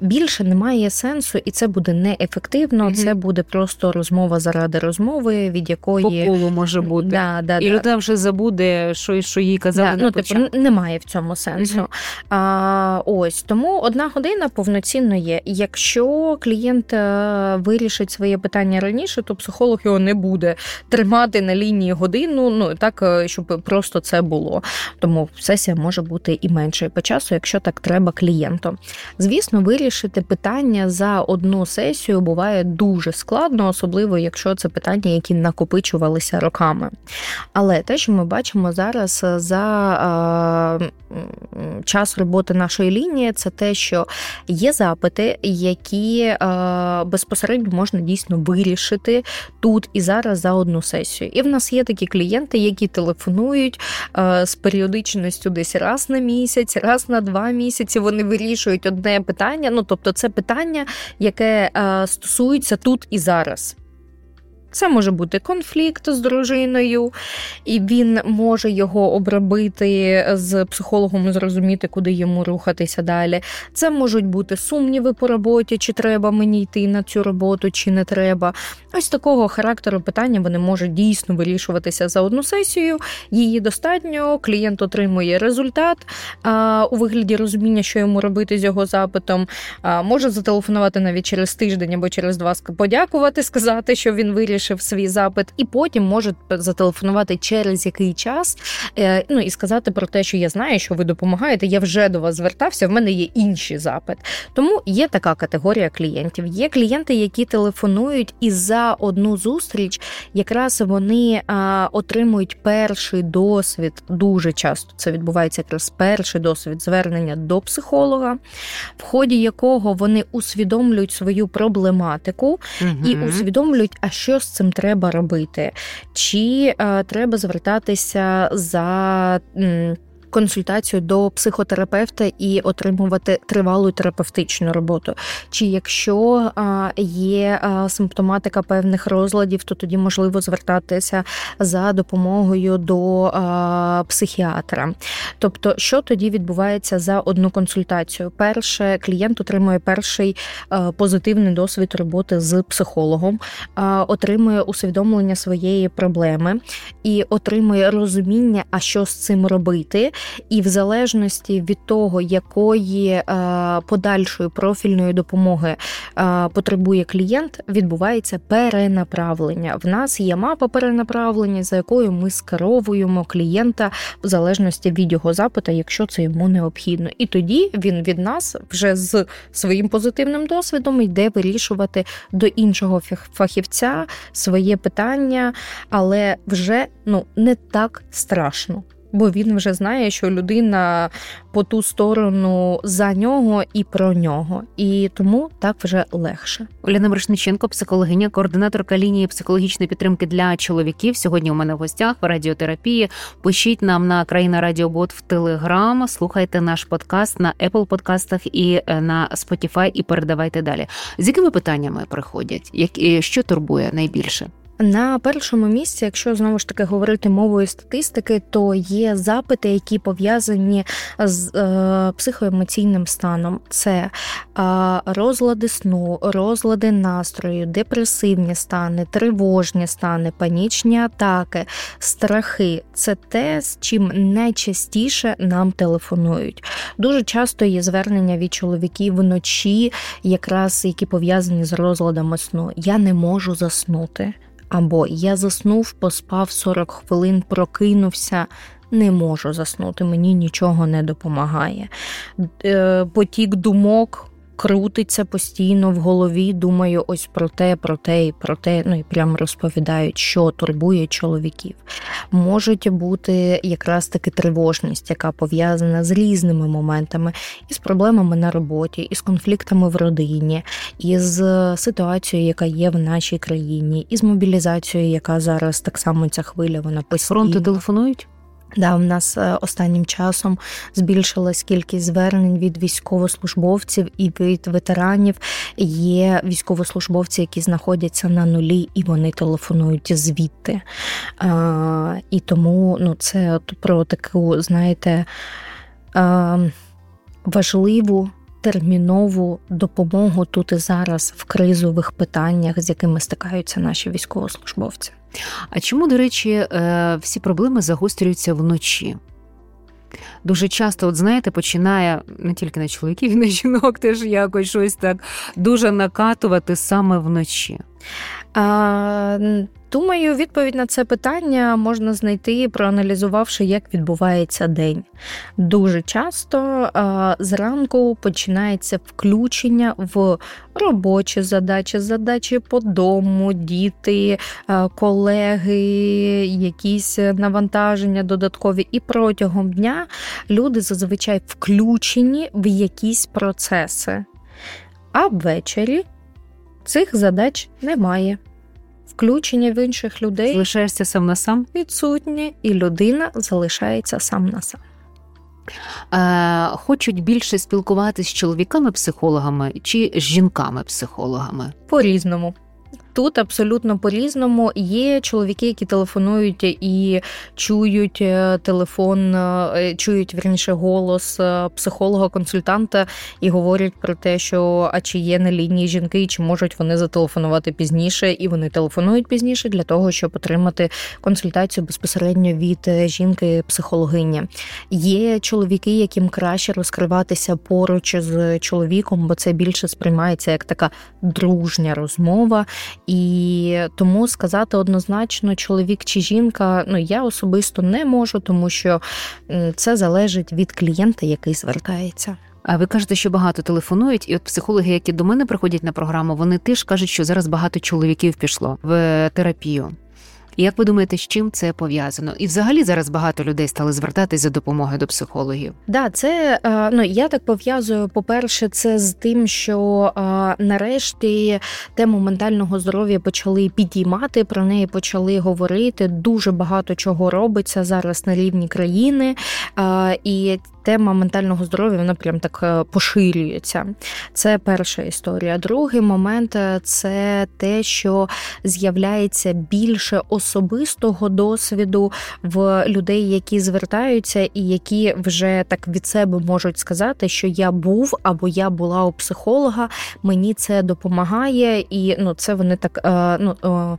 Більше немає сенсу, і це буде неефективно. mm Це буде просто розмова заради розмови, від якої По колу може бути да, да, і людина вже забуде, що що їй казали. Да, ну типу немає в цьому сенсу. mm А, Ось тому одна година повноцінно є. Якщо клієнт е, вирішить своє питання раніше, то психолог його не буде тримати на лінії годину, ну так, е, щоб просто це було. Тому сесія може бути і меншою по часу, якщо так треба клієнту. Звісно, вирішити питання за одну сесію буває дуже складно, особливо якщо це питання, які накопичувалися роками. Але те, що ми бачимо зараз за е, час роботи нашої лінії, це те, що є запити, які Е, безпосередньо можна дійсно вирішити тут і зараз за одну сесію. І в нас є такі клієнти, які телефонують е, з періодичністю десь раз на місяць, раз на два місяці. Вони вирішують одне питання. Ну тобто, це питання, яке е, стосується тут і зараз. Це може бути конфлікт з дружиною, і він може його обробити з психологом, зрозуміти, куди йому рухатися далі. Це можуть бути сумніви по роботі, чи треба мені йти на цю роботу, чи не треба. Ось такого характеру питання вони можуть дійсно вирішуватися за одну сесію. Її достатньо, клієнт отримує результат а, у вигляді розуміння, що йому робити з його запитом. А, Може зателефонувати навіть через тиждень або через два подякувати, сказати, що він вирішив вирішив свій запит, і потім можуть зателефонувати через який час, е, ну і сказати про те, що я знаю, що ви допомагаєте. Я вже до вас звертався. В мене є інший запит. Тому є така категорія клієнтів. Є клієнти, які телефонують, і за одну зустріч якраз вони отримують перший досвід. Дуже часто це відбувається якраз перший досвід звернення до психолога, в ході якого вони усвідомлюють свою проблематику угу. і усвідомлюють, а що з цим треба робити, чи е, треба звертатися за. Консультацію до психотерапевта і отримувати тривалу терапевтичну роботу. Чи якщо є симптоматика певних розладів, то тоді можливо звертатися за допомогою до психіатра. Тобто, що тоді відбувається за одну консультацію? Перше, клієнт отримує перший позитивний досвід роботи з психологом, отримує усвідомлення своєї проблеми і отримує розуміння, а що з цим робити. І в залежності від того, якої е, подальшої профільної допомоги е, потребує клієнт, відбувається перенаправлення. В нас є мапа перенаправлення, за якою ми скеровуємо клієнта в залежності від його запиту, якщо це йому необхідно. І тоді він від нас вже з своїм позитивним досвідом йде вирішувати до іншого фахівця своє питання, але вже ну не так страшно бо він вже знає, що людина по ту сторону за нього і про нього, і тому так вже легше. Оляна Мирошниченко, психологиня, координаторка лінії психологічної підтримки для чоловіків. Сьогодні у мене в гостях в радіотерапії. Пишіть нам на країна Радіобот в Телеграм. Слухайте наш подкаст на Apple подкастах і е, на Spotify і передавайте далі. З якими питаннями приходять? Як що турбує найбільше? На першому місці, якщо знову ж таки говорити мовою статистики, то є запити, які пов'язані з е, психоемоційним станом. Це е, розлади сну, розлади настрою, депресивні стани, тривожні стани, панічні атаки, страхи це те, з чим найчастіше нам телефонують. Дуже часто є звернення від чоловіків вночі, якраз які пов'язані з розладами сну. Я не можу заснути. Або я заснув, поспав 40 хвилин, прокинувся, не можу заснути, мені нічого не допомагає. Е, потік думок крутиться постійно в голові. Думаю, ось про те, про те і про те. Ну і прямо розповідають, що турбує чоловіків. Можуть бути якраз таки тривожність, яка пов'язана з різними моментами, із проблемами на роботі, із конфліктами в родині, із ситуацією, яка є в нашій країні, із мобілізацією, яка зараз так само ця хвиля, вона постійно. Фронти телефонують. Да, у нас е, останнім часом збільшилась кількість звернень від військовослужбовців і від ветеранів. Є військовослужбовці, які знаходяться на нулі, і вони телефонують звідти. А, І тому ну, це про таку, знаєте, а, важливу. Термінову допомогу тут і зараз в кризових питаннях, з якими стикаються наші військовослужбовці. А чому, до речі, е, всі проблеми загострюються вночі? Дуже часто, от знаєте, починає не тільки на чоловіків, і на жінок теж якось щось так дуже накатувати саме вночі. Думаю, відповідь на це питання можна знайти, проаналізувавши, як відбувається день. Дуже часто зранку починається включення в робочі задачі, задачі по дому, діти, колеги, якісь навантаження додаткові. І протягом дня люди зазвичай включені в якісь процеси. А ввечері цих задач немає включення в інших людей залишаєшся сам на сам відсутнє, і людина залишається сам на сам. Е, Хочуть більше спілкуватися з чоловіками-психологами чи з жінками-психологами? По різному. Тут абсолютно по-різному. Є чоловіки, які телефонують і чують е, телефон, е, чують верніше голос е, психолога-консультанта і говорять про те, що а чи є на лінії жінки, чи можуть вони зателефонувати пізніше, і вони телефонують пізніше для того, щоб отримати консультацію безпосередньо від жінки-психологині. Є чоловіки, яким краще розкриватися поруч з чоловіком, бо це більше сприймається як така дружня розмова. І тому сказати однозначно, чоловік чи жінка, ну я особисто не можу, тому що це залежить від клієнта, який звертається. А ви кажете, що багато телефонують, і от психологи, які до мене приходять на програму, вони теж кажуть, що зараз багато чоловіків пішло в терапію. Як ви думаєте, з чим це пов'язано? І взагалі зараз багато людей стали звертатись за допомогою до психологів? Да, це е, ну я так пов'язую. По перше, це з тим, що е, нарешті тему ментального здоров'я почали підіймати. Про неї почали говорити. Дуже багато чого робиться зараз на рівні країни, е, і тема ментального здоров'я вона прям так е, поширюється. Це перша історія. Другий момент е, це те, що з'являється більше особистого досвіду в людей, які звертаються, і які вже так від себе можуть сказати, що я був або я була у психолога, мені це допомагає, і ну це вони так е, ну.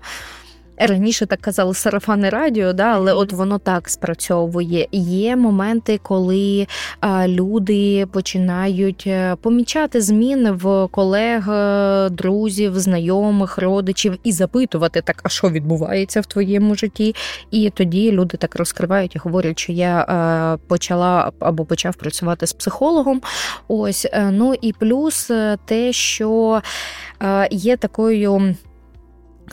Раніше так казали сарафани радіо, да, але от воно так спрацьовує. Є моменти, коли а, люди починають е, помічати зміни в колег, е, друзів, знайомих, родичів і запитувати, так, а що відбувається в твоєму житті? І тоді люди так розкривають і говорять, що я а, е, почала або почав працювати з психологом. Ось ну і плюс те, що є такою.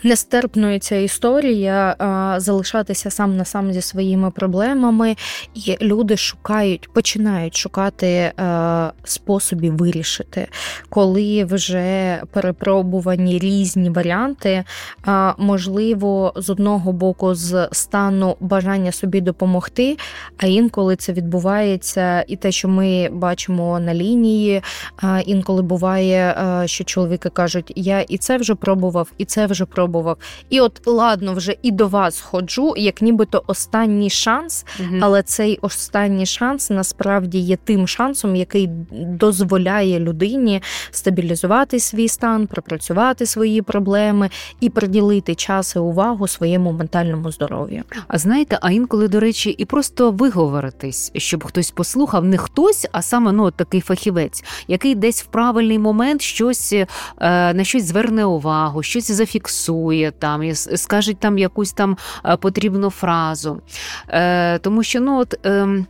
Нестерпною ця історія а, залишатися сам на сам зі своїми проблемами, і люди шукають, починають шукати а, способів вирішити, коли вже перепробувані різні варіанти. А, можливо, з одного боку, з стану бажання собі допомогти, а інколи це відбувається, і те, що ми бачимо на лінії, а, інколи буває, що чоловіки кажуть, я і це вже пробував, і це вже пробував спробував. І от ладно, вже і до вас ходжу, як нібито останній шанс, угу. але цей останній шанс насправді є тим шансом, який дозволяє людині стабілізувати свій стан, пропрацювати свої проблеми і приділити час і увагу своєму ментальному здоров'ю. А знаєте, а інколи, до речі, і просто виговоритись, щоб хтось послухав, не хтось, а саме ну такий фахівець, який десь в правильний момент щось е, на щось зверне увагу, щось зафіксує зіпсує там скаже там якусь там е, потрібну фразу. Е, Тому що ну от. Е,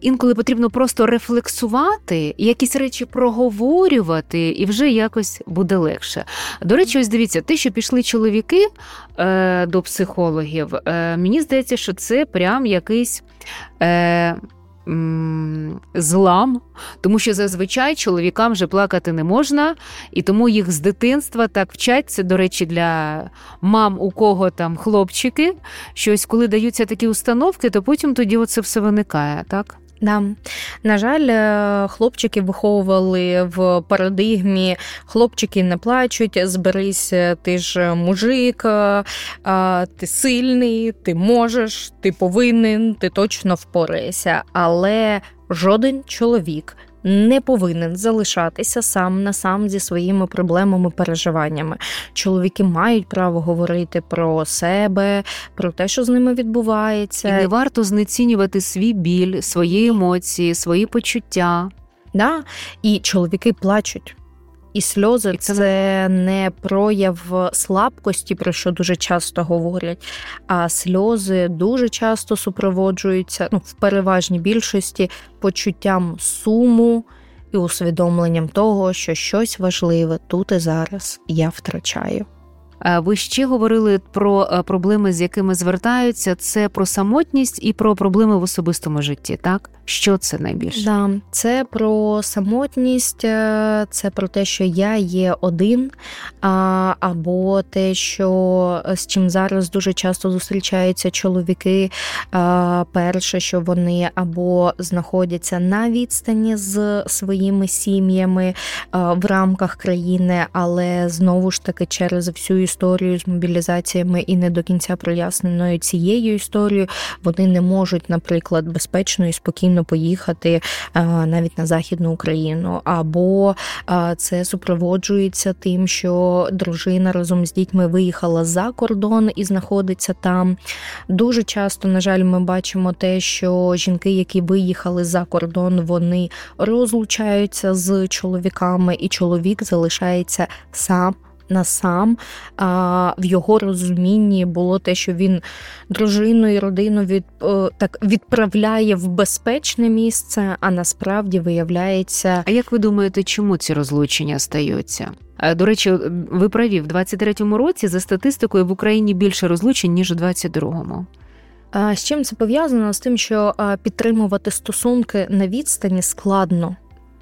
Інколи потрібно просто рефлексувати, якісь речі проговорювати, і вже якось буде легше. До речі, ось дивіться, те, що пішли чоловіки е, до психологів, е, мені здається, що це прям якийсь. Е, злам, тому що зазвичай чоловікам вже плакати не можна, і тому їх з дитинства так вчать. Це, до речі, для мам, у кого там хлопчики. Щось, коли даються такі установки, то потім тоді оце все виникає, так? Да. На жаль, е, хлопчики виховували в парадигмі, хлопчики не плачуть, зберись, е, ти ж мужик, е, ти сильний, ти можеш, ти повинен, ти точно впораєшся. Але жоден чоловік не повинен залишатися сам на сам зі своїми проблемами, переживаннями. Чоловіки мають право говорити про себе, про те, що з ними відбувається. І Не варто знецінювати свій біль, свої емоції, свої почуття. Да? І чоловіки плачуть. І сльози це не прояв слабкості, про що дуже часто говорять. А сльози дуже часто супроводжуються ну, в переважній більшості почуттям суму і усвідомленням того, що щось важливе тут і зараз я втрачаю. Ви ще говорили про е, проблеми, з якими звертаються. Це про самотність і про проблеми в особистому житті. Так що це найбільше? Да, Це про самотність, е, це про те, що я є один, або те, що з чим зараз дуже часто зустрічаються чоловіки. Перше, що вони або знаходяться на відстані з своїми сім'ями в рамках країни, але знову ж таки через всю історію з мобілізаціями і не до кінця проясненою цією історією, вони не можуть, наприклад, безпечно і спокійно поїхати е, навіть на західну Україну, або е, це супроводжується тим, що дружина разом з дітьми виїхала за кордон і знаходиться там. Дуже часто, на жаль, ми бачимо те, що жінки, які виїхали за кордон, вони розлучаються з чоловіками, і чоловік залишається сам на сам. А, В його розумінні було те, що він дружину і родину від так відправляє в безпечне місце, а насправді виявляється. А як ви думаєте, чому ці розлучення стаються? До речі, ви праві в 23-му році за статистикою в Україні більше розлучень ніж у 22-му. З чим це пов'язано? З тим, що підтримувати стосунки на відстані складно.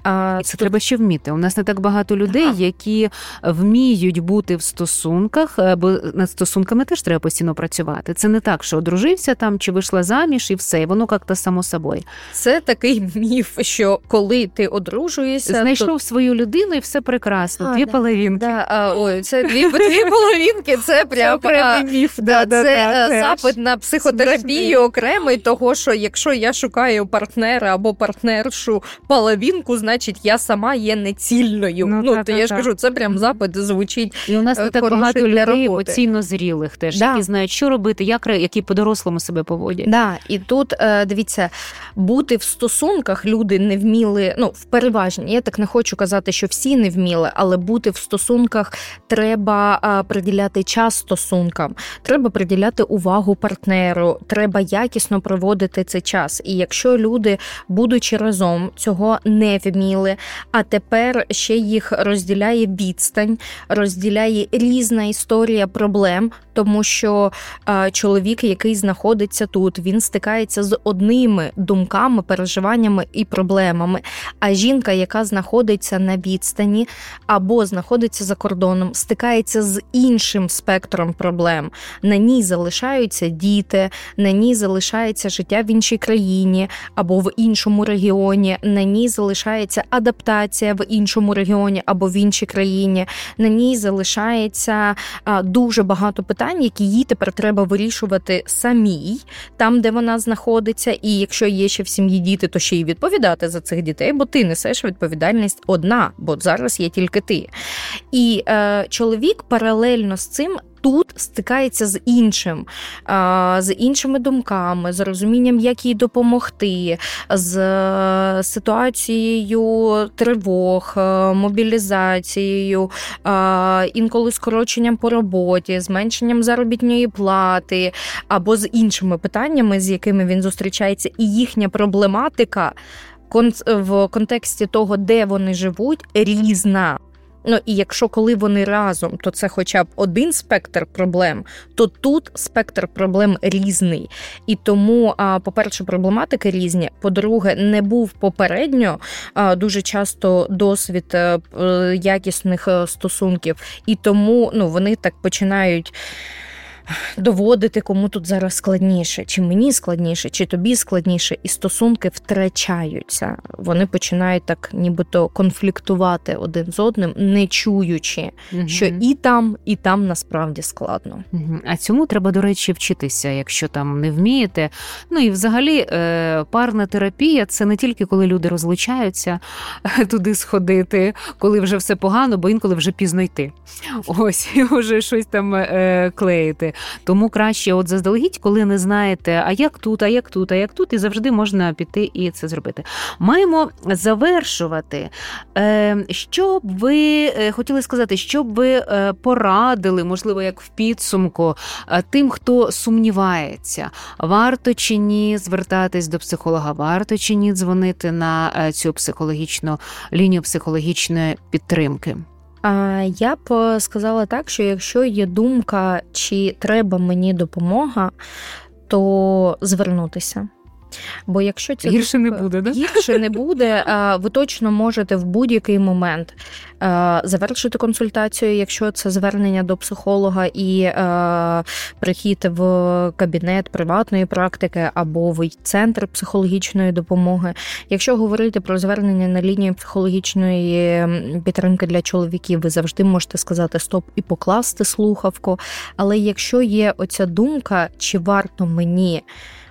А це треба ще вміти. У нас не так багато людей, які вміють бути в стосунках, е, бо над стосунками теж треба постійно працювати. Це не так, що одружився там чи вийшла заміж, і все, і воно як-то само собою. Це такий міф, що коли ти одружуєшся, знайшов то... свою людину, і все прекрасно. А, дві да, половинки. Да, а, ой, це дві дві половинки. Це прям це міф. Да, да, це да, е, запит на психотерапію окремий, того що якщо я шукаю партнера або партнершу половинку, значить значить я сама є нецільною. Ну, ну та, то та, я та. ж кажу, це прям запит звучить. І у нас не так багато людей емоційно зрілих теж, да. які знають, що робити, як які по-дорослому себе поводять. Да. І тут е, дивіться, бути в стосунках люди не вміли. Ну, в переважній, я так не хочу казати, що всі не вміли, але бути в стосунках треба е, приділяти час стосункам, треба приділяти увагу партнеру, треба якісно проводити цей час. І якщо люди, будучи разом, цього не вміють, зрозуміли, а тепер ще їх розділяє відстань, розділяє різна історія проблем, тому що а, чоловік, який знаходиться тут, він стикається з одними думками, переживаннями і проблемами. А жінка, яка знаходиться на відстані або знаходиться за кордоном, стикається з іншим спектром проблем. На ній залишаються діти, на ній залишається життя в іншій країні або в іншому регіоні. На ній залишається адаптація в іншому регіоні або в іншій країні. На ній залишається дуже багато питань, які їй тепер треба вирішувати самій, там, де вона знаходиться, і якщо є ще в сім'ї діти, то ще й відповідати за цих дітей, бо ти несеш відповідальність одна, бо зараз є тільки ти. І е, чоловік паралельно з цим тут стикається з іншим, з іншими думками, з розумінням, як їй допомогти, з ситуацією тривог, е, мобілізацією, інколи скороченням по роботі, зменшенням заробітної плати або з іншими питаннями, з якими він зустрічається, і їхня проблематика. В контексті того, де вони живуть, різна. Ну і якщо коли вони разом, то це хоча б один спектр проблем, то тут спектр проблем різний. І тому, по-перше, проблематики різні. По-друге, не був попередньо дуже часто досвід е, якісних е, стосунків, і тому ну, вони так починають доводити, кому тут зараз складніше, чи мені складніше, чи тобі складніше, і стосунки втрачаються. Вони починають так, нібито конфліктувати один з одним, не чуючи, угу. що і там, і там насправді складно. Угу. А цьому треба, до речі, вчитися, якщо там не вмієте. Ну і взагалі е, парна терапія це не тільки коли люди розлучаються <laughs> туди сходити, коли вже все погано, бо інколи вже пізно йти. Ось і вже щось там е, клеїти. Тому краще, от заздалегідь, коли не знаєте, а як тут, а як тут, а як тут, і завжди можна піти і це зробити. Маємо завершувати. Е, що б ви е, хотіли сказати, що б ви е, порадили, можливо, як в підсумку, тим, хто сумнівається, варто чи ні звертатись до психолога, варто чи ні дзвонити на цю психологічну лінію психологічної підтримки. Я б е, сказала так, що якщо є думка, чи треба мені допомога, то звернутися. Бо якщо ця гірше не буде, да? гірше не буде, ви точно можете в будь-який момент завершити консультацію, якщо це звернення до психолога і прихід в кабінет приватної практики або в центр психологічної допомоги. Якщо говорити про звернення на лінію психологічної підтримки для чоловіків, ви завжди можете сказати стоп і покласти слухавку. Але якщо є оця думка, чи варто мені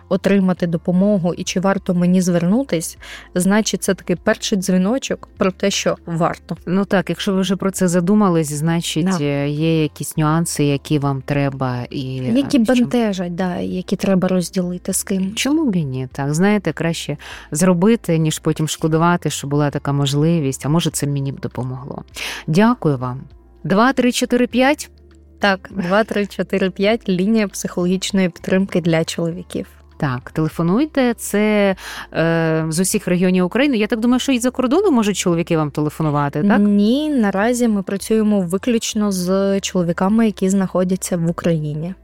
отримати допомогу і чи варто мені звернутись, значить це такий перший дзвіночок про те, що варто. Ну так, якщо ви вже про це задумались, значить да. Е, є якісь нюанси, які вам треба, і які бентежать, да, які треба розділити з ким. Чому б і ні? Так знаєте, краще зробити, ніж потім шкодувати, що була така можливість. А може, це мені б допомогло. Дякую вам. 2, 3, 4, 5? Так, 2, 3, 4, 5 – лінія психологічної підтримки для чоловіків. Так, телефонуйте. Це е, з усіх регіонів України. Я так думаю, що і за кордону можуть чоловіки вам телефонувати, так? Ні, наразі ми працюємо виключно з чоловіками, які знаходяться в Україні.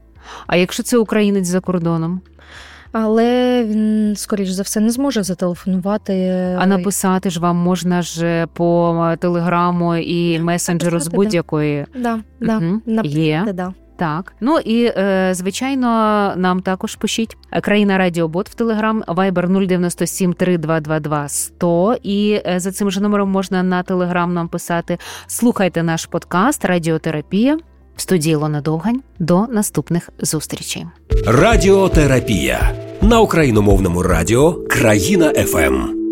А якщо це українець за кордоном? Але він, скоріш за все, не зможе зателефонувати. А написати ж вам можна ж по телеграму і месенджеру з будь-якої. Да, да, Мгм. написати, Є. да. Так, ну і е, звичайно, нам також пишіть країна Радіобот в Телеграм, Viber 097 3222 100. І е, за цим же номером можна на Телеграм нам писати. Слухайте наш подкаст Радіотерапія в студії Лона Довгань. До наступних зустрічей. Радіотерапія на україномовному радіо Країна ФМ.